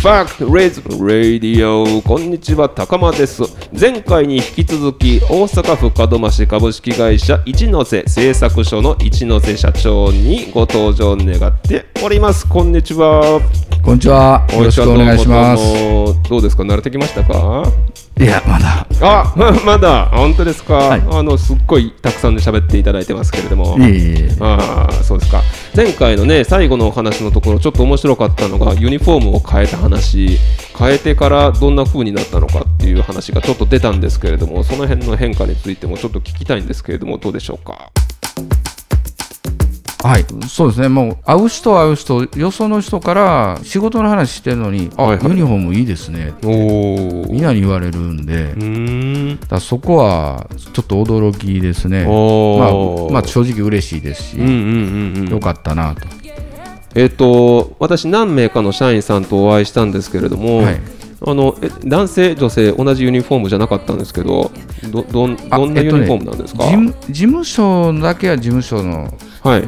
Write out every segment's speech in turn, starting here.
ファクトレイズムラディオこんにちは高間です。前回に引き続き大阪府門真市株式会社一ノ瀬製作所の一ノ瀬社長にご登場願っております。こんにちは。こんにちは。よろしくお願いします。どうですか？慣れてきましたか？いや、まだ。あま まだ本当ですか、はい。あのすっごいたくさんで喋っていただいてますけれども。ああそうですか前回のね最後のお話のところちょっと面白かったのがユニフォームを変えた話。変えてからどんな風になったのかっていう話がちょっと出たんですけれどもその辺の変化についてもちょっと聞きたいんですけれどもどうでしょうか？はい。そうですね。もう、会う人会う人、よその人から仕事の話してるのに、あ、はいはいユニフォームいいですね。おおみんなに言われるんで、んだそこはちょっと驚きですね。まあ、まあ、正直嬉しいですし、うんうんうんうんよかったなと。えっ、と私何名かの社員さんとお会いしたんですけれども、はい。あのえ男性、女性同じユニフォームじゃなかったんですけどどどんあどんなえっとねユニフォームなんですか、事務事務所だけは事務所のはい、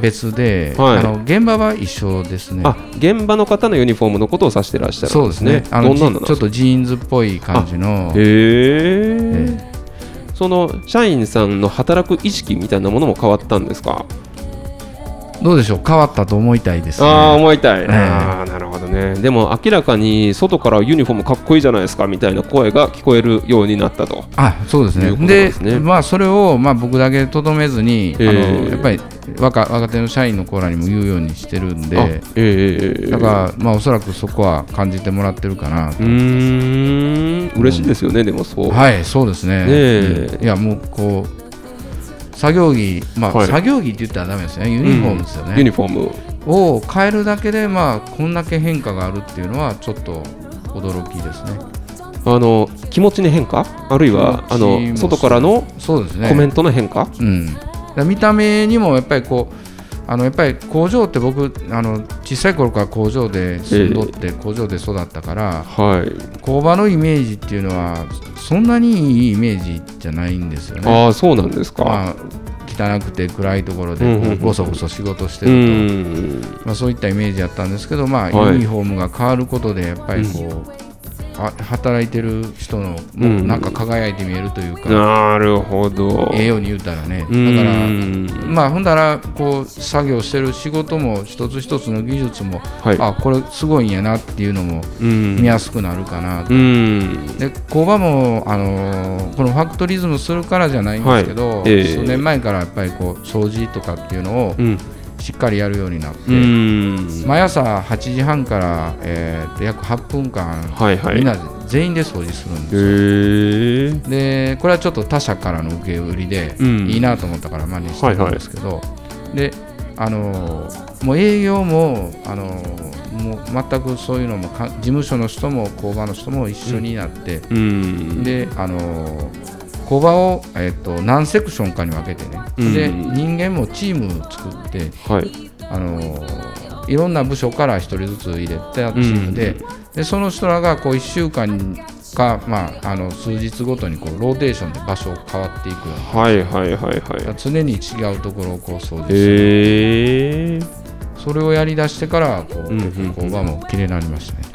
別で、はいあの現場は一緒ですね。あ現場の方のユニフォームのことを指してらっしゃるそうんですね。ね。あのちょっとジーンズっぽい感じの。へええその社員さんの働く意識みたいなものも変わったんですか、どうでしょう？変わったと思いたいですね。ああ思いたい、えああなるほどね。でも明らかに外からユニフォームかっこいいじゃないですかみたいな声が聞こえるようになったと。あそうですね。でですね。まあ、それを、まあ、僕だけとどめずに、ええ。あのやっぱり若若手の社員の子らにも言うようにしてるんあで、ええだから、まあ、おそらくそこは感じてもらってるかなと、うーん。嬉しいですよね、でもそう、はい、そうですね。ねいや、もうこう作業着、まあはい。作業着って言ったらダメですね、ユニフォームですよユね。ニフォームを変えるだけで、まあ、こんだけ変化があるっていうのは、ちょっと驚きですね。あの気持ちに変化？あるいはあの外からのコメントの変化、うん、見た目にもやっぱりこうあのやっぱり工場って僕あの小さい頃から工場で住んどって工場で育ったからはい。工場のイメージっていうのはそんなにいいイメージじゃないんですよね。ああそうなんですか、まあ汚くて暗いところでごそごそ仕事してうると、ん。まあ、そういったイメージだったんですけど、まあ、はい。ユニフォームが変わることでやっぱりこう、あ働いてる人のなんか輝いて見えるというか、なるほど。ええように言うたらね。だうからんまあほんだらこう作業してる仕事も一つ一つの技術も、はい。あこれすごいんやなっていうのもうん。見やすくなるかなと、うん。で工場も、あのーこのファクトリズムするからじゃないんですけど、はい。ええ。数年前からやっぱりこう掃除とかっていうのをうんしっかりやるようになって、うん。毎朝8時半から、えーと約8分間、はいはい。みんな全員で掃除するんですよ。でこれはちょっと他社からの受け売りで、うん。いいなと思ったから真似してるんですけど、であのーもう営業もあのーもう全くそういうのもか事務所の人も工場の人も一緒になって、うん。であのー工場を、えっと何セクションかに分けてね、うん。で人間もチームを作って、はい。あのーいろんな部署から1人ずつ入れたチームで,、でその人らがこう1週間か、まあ、あの数日ごとにこうローテーションで場所変わっていくような。はいはいはいはい。常に違うところをこう掃除する。へえそれをやりだしてからこう、うんうんうん。工場も綺麗になりましたね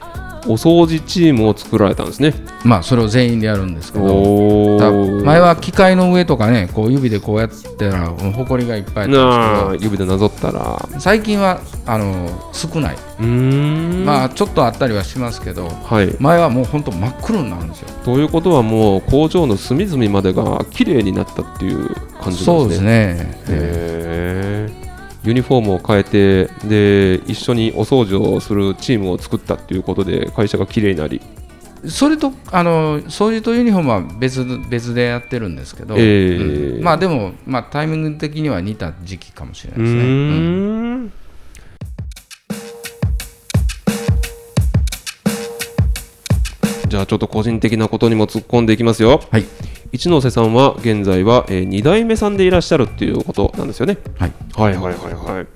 お掃除チームを作られたんですね。まあそれを全員でやるんですけど前は機械の上とかねこう指でこうやってたらほこりがいっぱいあった指でなぞったら。最近はあの少ない、まあちょっとあったりはしますけどはい。前はもう本当真っ黒になるんですよ。ということはもう工場の隅々までが綺麗になったっていう感じなんですね。そうですね、えへえユニフォームを変えてで一緒にお掃除をするチームを作ったっていうことで会社が綺麗になり、えそれとあの掃除とユニフォームは別別でやってるんですけど、えーうん。まあでも、まあ、タイミング的には似た時期かもしれなういですね。うん。じゃあちょっと個人的なことにも突っ込んでいきますよ。はい、一ノ瀬さんは現在は、え2代目さんでいらっしゃるっていうことなんですよね。はい。はいはいはいはい。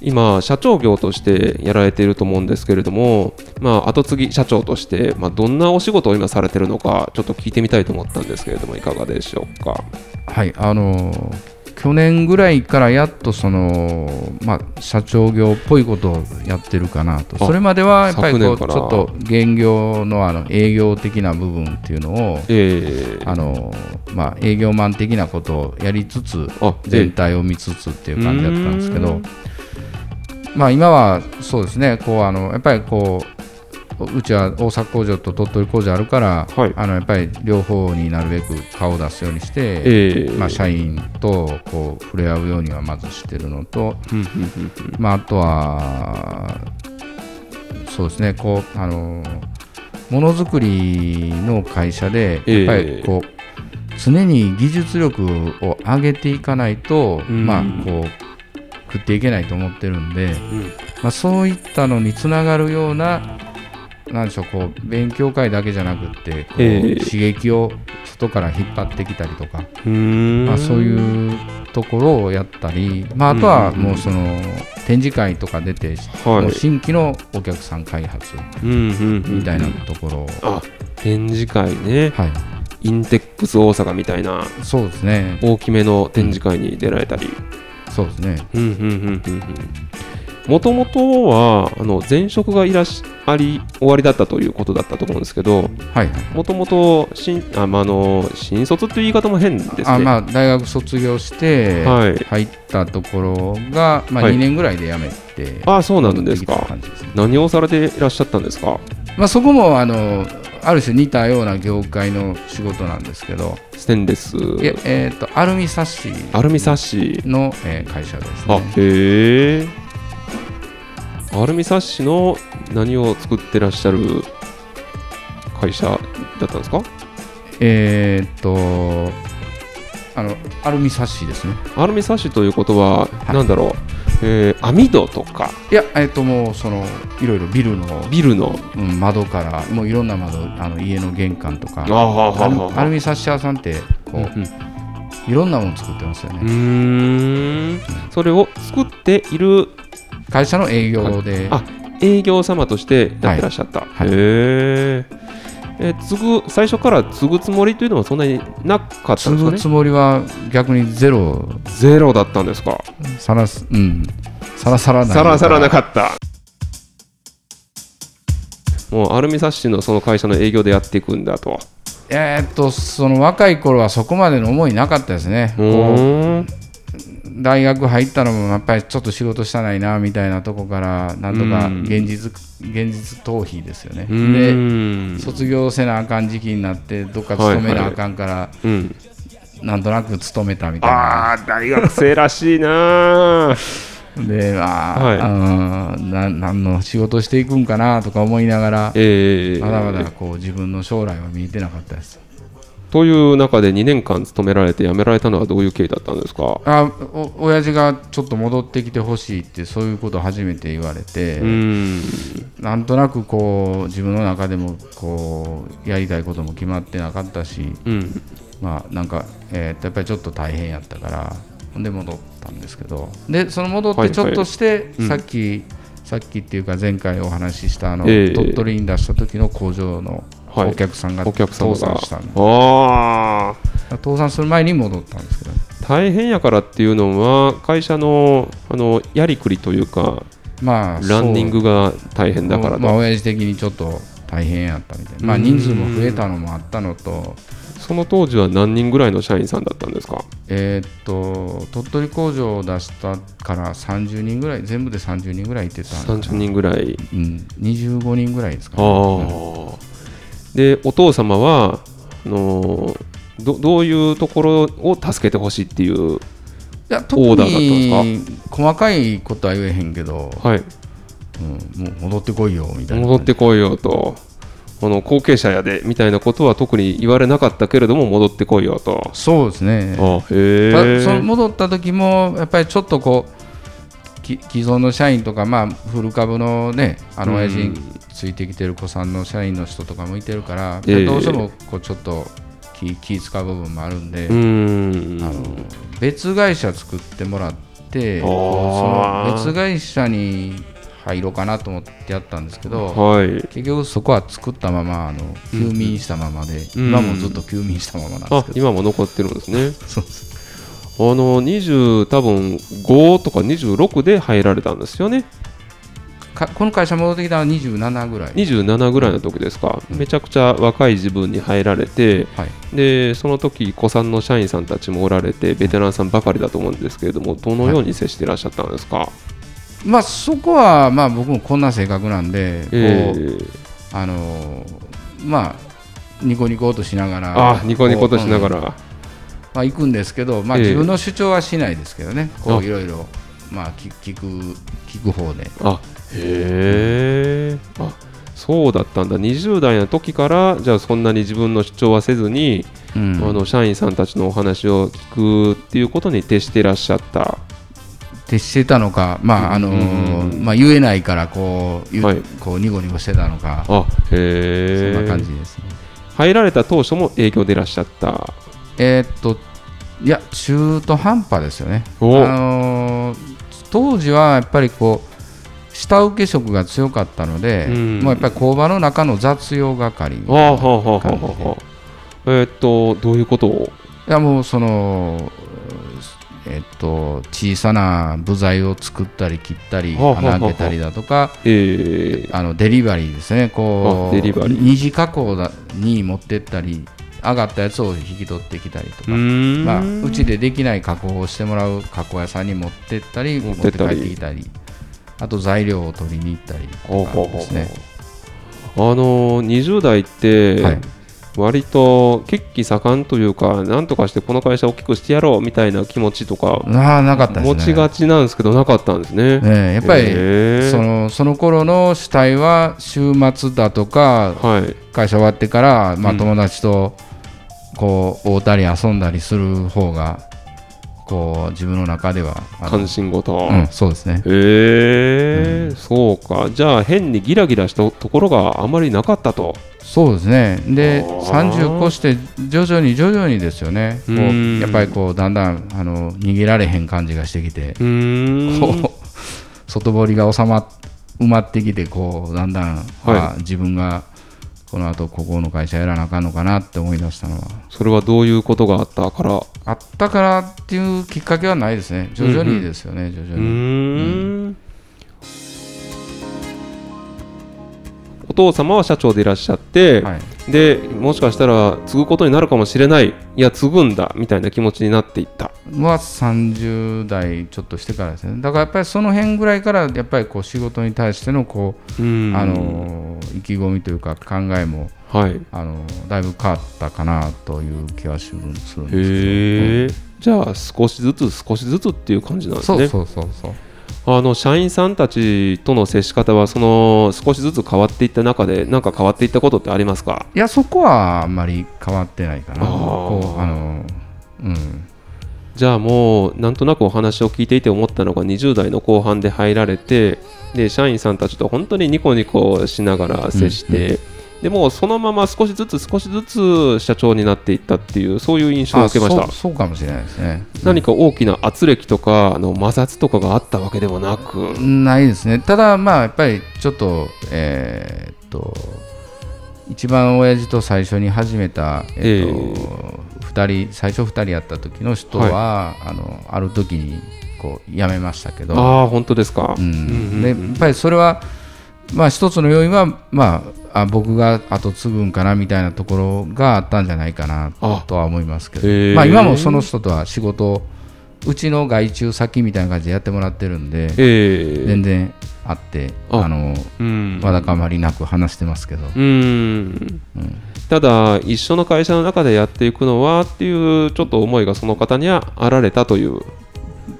今社長業としてやられていると思うんですけれどもまあ後継ぎ社長として、まあ、どんなお仕事を今されてるのかちょっと聞いてみたいと思ったんですけれどもいかがでしょうか？はい、あのー去年ぐらいからやっとその、まあ、社長業っぽいことをやってるかなと。あそれまではやっぱりこうちょっと現業のあの営業的な部分っていうのをええ。あの、まあ、営業マン的なことをやりつつあ全体を見つつっていう感じだったんですけど。まあ今はそうですね。こうあのやっぱりこううちは大阪工場と鳥取工場あるから、はい。あのやっぱり両方になるべく顔を出すようにして、ええ。まあ、社員とこう触れ合うようにはまずしてるのと、まあ、あとはそうですねこうあのものづくりの会社でええ。やっぱりこう、常に技術力を上げていかないと、うん。まあこう食っていけないと思ってるんで、うん。まあ、そういったのにつながるようななんでしょうこう勉強会だけじゃなくってこう、ええ。刺激を外から引っ張ってきたりとか、うーん。まあ、そういうところをやったり、まあ、あとはもうその展示会とか出て、新規のお客さん開発うんうんうんみたいなところ。を、あ展示会ね。はい、インテックス大阪みたいな。そうですね。大きめの展示会に出られたり。そうですね。うんうんうんうんうんもともとはあの前職がいらっしあり終わりだったということだったと思うんですけどはいはい。もともと新あ、まあ、あの新卒という言い方も変ですね。あまあ大学卒業してはい。入ったところが、まあ、はい。2年ぐらいで辞めて、あそうなんですか。ね。何をされていらっしゃったんですか？まあ、そこもあのある種似たような業界の仕事なんですけど、ステンレス。いやえー、とアルミサッシアルミサッシ。の、えー会社ですあね。へえアルミサッシの何を作ってらっしゃる会社だったんですか？えっ、とあのアルミサッシですね。アルミサッシということは、い。なんだろう、えー網戸とか？いや、えっ、ともうそのいろいろビルの、ビルの？うん窓からもういろんな窓あの家の玄関とか。アルミサッシ屋さんってこう、うんうん。いろんなもの作ってますようーね。ん。それを作っている会社の営業で、あ営業様としてやってらっしゃった、はい。へええ継ぐ最初から継ぐつもりというのはそんなになかったん継ですかね？ぐつもりは逆にゼロ。ゼロだったんですか？さらすうん。さらさらない。さらさらなかった。もうアルミサッシのその会社の営業でやっていくんだと。えーっとその若い頃はそこまでの思いなかったですね。大学入ったのもやっぱりちょっと仕事したないなみたいなとこからなんとかうん。現実現実逃避ですよね。で卒業せなあかん時期になってどっか勤めなあかんから、うん。なんとなく勤めたみたいな。ああ大学生らしいな。でまあ、はい。うんな何の仕事していくんかなとか思いながら、ええ。まだまだこう自分の将来は見えてなかったです。という中で2年間勤められて辞められたのはどういう経緯だったんですか？あお親父がちょっと戻ってきてほしいってそういうことを初めて言われて、ん。なんとなくこう自分の中でもこうやりたいことも決まってなかったしうん。まあなんか、えーとやっぱりちょっと大変やったからで戻ったんですけど。でその戻っはいてちょっとして、うん。さっき、さっきっていうか前回お話ししたあの、ええ。鳥取に出した時の工場のはい。お客さんが倒産したんで、ああ倒産する前に戻ったんですけど大変やからっていうのは会社のあのやりくりというかまあランニングが大変だからまあと親父的にちょっと大変やったみたいな、まあ、人数も増えたのもあったのと、その当時は何人ぐらいの社員さんだったんですか？えーっと鳥取工場を出したから30人ぐらい全部で30人ぐらいいてたんで30人ぐらい。うん、25人ぐらいですかあね、あでお父様はあのどどういうところを助けてほしいっていういや特オーダーだったんに細かいことは言えへんけど、はい。うん、もう戻ってこいよみたいな。戻ってこいよと。あの後継者やでみたいなことは特に言われなかったけれども戻ってこいよと。そうですね。あへその戻った時もやっぱりちょっとこうき既存の社員とか、まあ、フル株のねあのうん親父についてきてる子さんの社員の人とかもいてるから、ええ。どうしてもこうちょっと気気使う部分もあるんで、あの別会社作ってもらってその別会社に入ろうかなと思ってやったんですけど、はい。結局そこは作ったままあの休眠したままで、うん。今もずっと休眠したままなんですけど、あ今も残ってるんですね。そうですあの20多分5とか26で入られたんですよね。かこの会社戻ってきたのは27ぐらい、27ぐらいの時ですか、めちゃくちゃ若い自分に入られてはい、でその時子さんの社員さんたちもおられてベテランさんばかりだと思うんですけれどもどのように接していらっしゃったんですか、まあそこはまあ僕もこんな性格なんで、えーあのーまあニコニコとしながらあニコニコとしながら、まあ、行くんですけど、まあ、ええ。自分の主張はしないですけどね、こあ。ういろいろ、まあ、聞聞く聞く方で、あへえあそうだったんだ。20代の時からじゃあそんなに自分の主張はせずに、うん。あの社員さんたちのお話を聞くっていうことに徹していらっしゃった。徹してたのか、まああのーうんまあ、言えないからこう,はい。こうニコニコしてたのか、あそへえんな感じですね。入られた当初も営業でいらっしゃった。えーっといや中途半端ですよね。あおのー当時はやっぱりこう下請け色が強かったので、うん。もうやっぱり工場の中の雑用係みたいな感じで。はあえーっとどういうこと？をいやもうそのえっと小さな部材を作ったり切ったりはあ穴開けたりだとかえー、あのデリバリーですね。こうあデリバリー。二次加工だに持ってったり上がったやつを引き取ってきたりとか、まあ、うちでできない加工をしてもらう加工屋さんに持ってったり持って帰ってきたり。あと材料を取りに行ったりとかですね。あの20代って、はい。割と血気盛んというかなんとかしてこの会社を大きくしてやろうみたいな気持ちとかああなかったね。持ちがちなんですけどなかったんですね。ねやっぱり、そのその頃の主体は週末だとかはい、会社終わってから、まあ、うん。友達とこう会うたり遊んだりする方がこう自分の中では関心事。うん、そうですね。へえ、そうか。じゃあ変にギラギラしたところがあまりなかったと。そうですね。であー。30越して徐々に徐々にですよね。こううんやっぱりこうだんだんあの逃げられへん感じがしてきて。うーん。こう外堀が収まっ埋まってきてこうだんだん、まあ自分がこの後ここの会社やらなあかんのかなって思い出したのは。それはどういうことがあったから？あったからっていうきっかけはないですね。徐々にですよね、徐う々に。ーん。お父様は社長でいらっしゃって、はいでもしかしたら継ぐことになるかもしれない。いや継ぐんだみたいな気持ちになっていった。は30代ちょっとしてからですね。だからやっぱりその辺ぐらいからやっぱりこう仕事に対してのこう、うん。あの意気込みというか考えもはい。あのだいぶ変わったかなという気はするんですけど、へえ、じゃあ少しずつ少しずつっていう感じなんですね。そうそうそうそうあの社員さんたちとの接し方はその少しずつ変わっていった中で何か変わっていったことってありますか？いやそこはあんまり変わってないかな。あのうん。じゃあもうなんとなくお話を聞いていて思ったのが20代の後半で入られてで社員さんたちと本当にニコニコしながら接して、でもうそのまま少しずつ少しずつ社長になっていったっていうそういう印象をあ受けました。そうそうかもしれないですね。何か大きな圧力とかあの摩擦とかがあったわけでもなく、ないですね。ただまあやっぱりちょっとえーっと一番親父と最初に始めた、えーっと二人最初2人やった時の人は、あのある時にこう辞めましたけど、ああ本当ですか、ううんん、でやっぱりそれは、まあ、一つの要因は、まあ、あ僕が後継ぐんかなみたいなところがあったんじゃないかなあ。とは思いますけど、まあ、今もその人とは仕事をうちの外注先みたいな感じでやってもらってるんでええ全然あってあ。あのうん。わだかまりなく話してますけど、うん。ただ一緒の会社の中でやっていくのはっていうちょっと思いがその方にはあられたという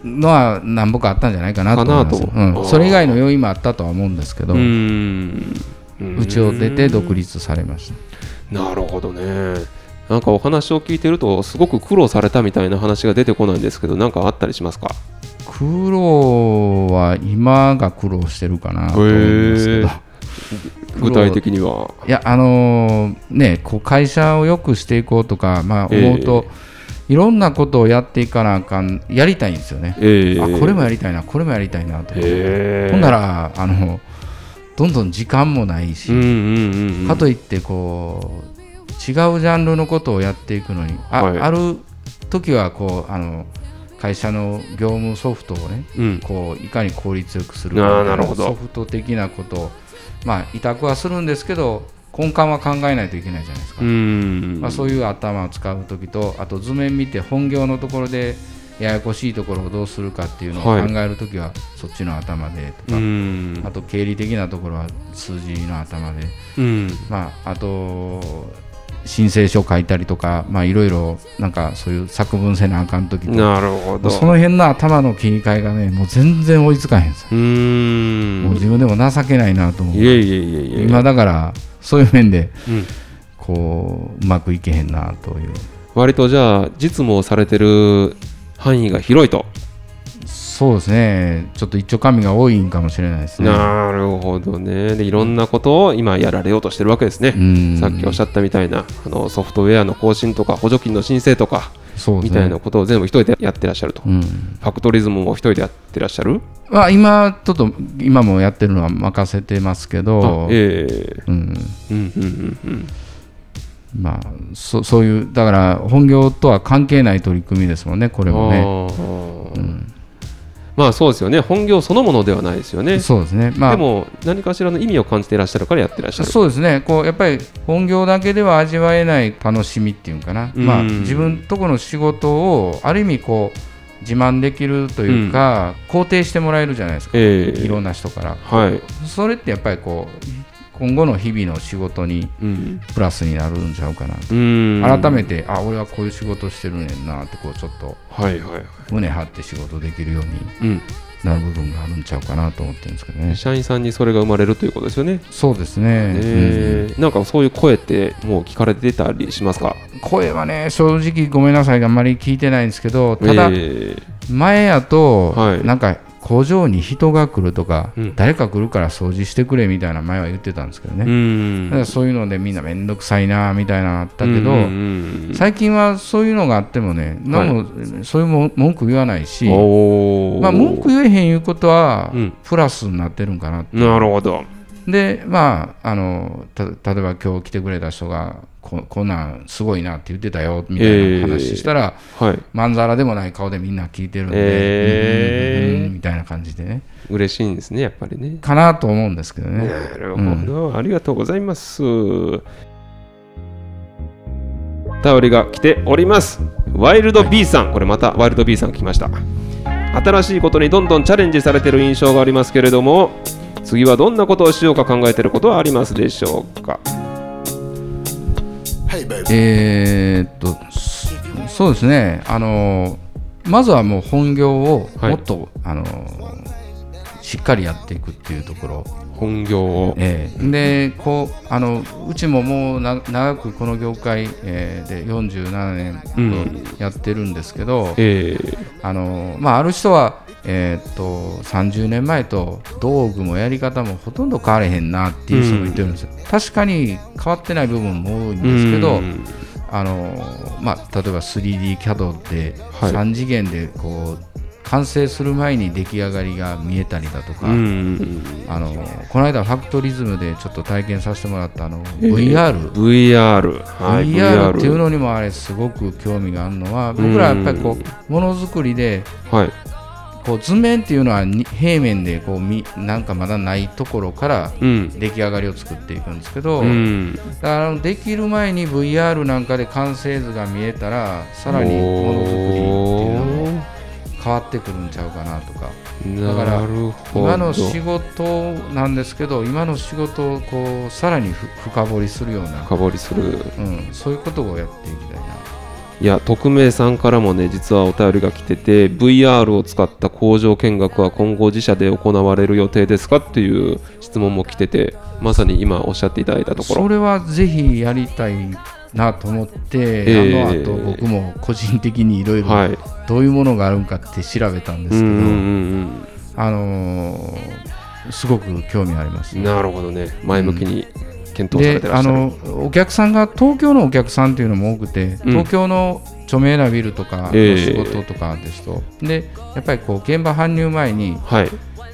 のは何ぼかあったんじゃないかなと思います。うん。それ以外の要因もあったとは思うんですけど。ううん。ちを出て独立されました。なるほどね。なんかお話を聞いてるとすごく苦労されたみたいな話が出てこないんですけど何かあったりしますか？苦労は今が苦労してるかなと思うんですけど。へ具体的には。いやあのーねこう会社を良くしていこうとか、まあ、思うと、いろんなことをやっていかなあかんやりたいんですよね、ええ。あこれもやりたいなこれもやりたいなとえほんならあのどんどん時間もないし、うんうんうんうん。かといってこう違うジャンルのことをやっていくのにあ,、はい。ある時はこうあの会社の業務ソフトをねうん。こういかに効率よくするかなるほど。ソフト的なことをまあ委託はするんですけど根幹は考えないといけないじゃないですか、うん。まあ、そういう頭を使う時とあと図面見て本業のところでややこしいところをどうするかっていうのを考はい。える時はそっちの頭でとうか、ん。あと経理的なところは数字の頭で、うん。まあ、あと申請書書いたりとかまあいろいろなんかそういう作文せなあかん時となるほど。その辺の頭の切り替えがねもう全然追いつかへんすよ、うーん。もう自分でも情けないなと思う。いえいえいえいえ。今だからそういう面でうん。こううまくいけへんなという。割とじゃあ実務をされてる範囲が広いと、そうですね。ちょっと一丁紙が多いんかもしれないですね。なるほどね。でいろんなことを今やられようとしてるわけですね、うん。さっきおっしゃったみたいなあのソフトウェアの更新とか補助金の申請とかみたいなことを全部一人でやってらっしゃると、うん。ファクトリズムも一人でやってらっしゃる？まあ、今ちょっと今もやってるのは任せてますけあど、ええ。うん、うんうんうんうん。まあそそういうだから本業とは関係ない取り組みですもんねこれもね、あーまあそうですよね。本業そのものではないですよね。そうですね。まあ。でも何かしらの意味を感じていらっしゃるからやってらっしゃる。そうですね。こうやっぱり本業だけでは味わえない楽しみっていうかな、うん。まあ、自分とこの仕事をある意味こう自慢できるというか、肯定してもらえるじゃないですか、ええ。いろんな人から、はい、それってやっぱりこう今後の日々の仕事にうん。プラスになるんちゃうかなと、うん。改めてあ俺はこういう仕事してるねんなってこうちょっとはいはいはい、胸張って仕事できるようにうん、なる部分があるんちゃうかなと思ってるんですけどね。社員さんにそれが生まれるということですよね。そうですね、え。ーなんかそういう声ってもう聞かれてたりしますか？うん声はね正直ごめんなさい。があんまり聞いてないんですけどただ、え。前やと、はい。なんか工場に人が来るとか、うん。誰か来るから掃除してくれみたいな前は言ってたんですけどね、ーうん。だからそういうのでみんなめんどくさいなみたいなのあったけど、最近はそういうのがあってもね何もそういうも文句言わないし、まあ、文句言えへんいうことは、うん。プラスになってるんかななるほど。でまああのた例えば今日来てくれた人がここんなんすごいなって言ってたよみたいな話したら、はい。まんざらでもない顔でみんな聞いてるんで、えーうんうんうんみたいな感じでね嬉しいんですね、やっぱりね。かなと思うんですけどね。なるほど、ありがとうございます。頼りが来ております。ワイルド B さん、これまたワイルド B さん来ました。新しいことにどんどんチャレンジされている印象がありますけれども、次はどんなことをしようか考えていることはありますでしょうか。えーっとそそうですね。あのまずはもう本業をはいもっと、あのしっかりやっていくっていうところ、本業を。ええ。でこうあのうちももうな長くこの業界、えーで47年やってるんですけど、えーあのまあ、ある人は、えーっと30年前と道具もやり方もほとんど変われへんなっていう人もいてるんですよ、確かに変わってない部分も多いんですけど、うん。あのまあ、例えば 3D キャドではい。3次元でこう完成する前に出来上がりが見えたりだとか、うんあのこの間ファクトリズムでちょっと体験させてもらったあのえー VR、VR、はい VR っていうのにもあれすごく興味があるのは僕らやっぱりこうものづくりではい。こう図面っていうのはに平面でこうみなんかまだないところからうん。出来上がりを作っていくんですけど、うん。だからあのできる前に VR なんかで完成図が見えたらさらにものづくりっていうのも変わってくるんちゃうかなとか。だから今の仕事なんですけど今の仕事をこうさらにふ深掘りするような、深掘りする。うん、そういうことをやっていきたいな。いや匿名さんからもね実はお便りが来てて VR を使った工場見学は今後自社で行われる予定ですかっていう質問も来ててまさに今おっしゃっていただいたところ。それはぜひやりたいなと思って、ええ。あの後僕も個人的にいろいろはい。どういうものがあるんかって調べたんですけど、うんうんあのーすごく興味ありますうんなるほどね。前向きに検討されてらっしゃる、であのお客さんが東京のお客さんっていうのも多くて、うん。東京の著名なビルとかええの仕事とかですと、でやっぱりこう現場搬入前にはい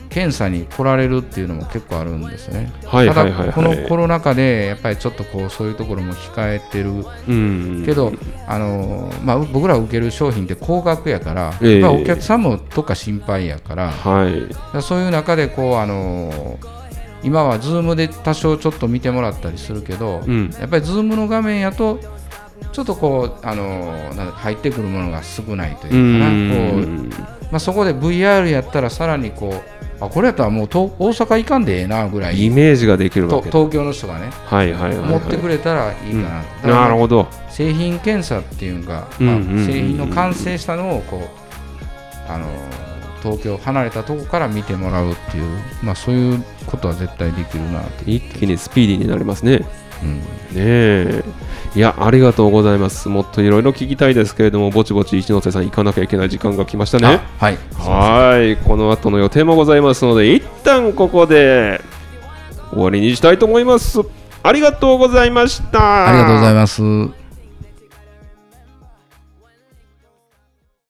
検査に来られるっていうのも結構あるんですね。はいはいはいはい。ただこのコロナ禍でやっぱりちょっとこうそういうところも控えてる。うん。けど、あのまあ、僕ら受ける商品って高額やから、ええ。まあ、お客さんもとか心配やからはい。らそういう中でこう、あの今は Zoom で多少ちょっと見てもらったりするけど、うん。やっぱり Zoom の画面やとちょっとこう、あの入ってくるものが少ないとういうかな、こうんまあ、そこで VR やったらさらにこうあこれやったらもうと大阪行かんでええなぐらい。イメージができるわけ。と東京の人がね。はいはいはいはい。持ってくれたらいいかな、だからなるほど。製品検査っていうか、うんまあうんうん。うん製品の完成したのをこうあの東京離れたとこから見てもらうっていう、まあ、そういうことは絶対できるなって、一気にスピーディーになりますね。うん。ねえいやありがとうございます。もっといろいろ聞きたいですけれどもぼちぼち一ノ瀬さん行かなきゃいけない時間が来ましたね。あはい。はい。この後の予定もございますので一旦ここで終わりにしたいと思います。ありがとうございました。ありがとうございます。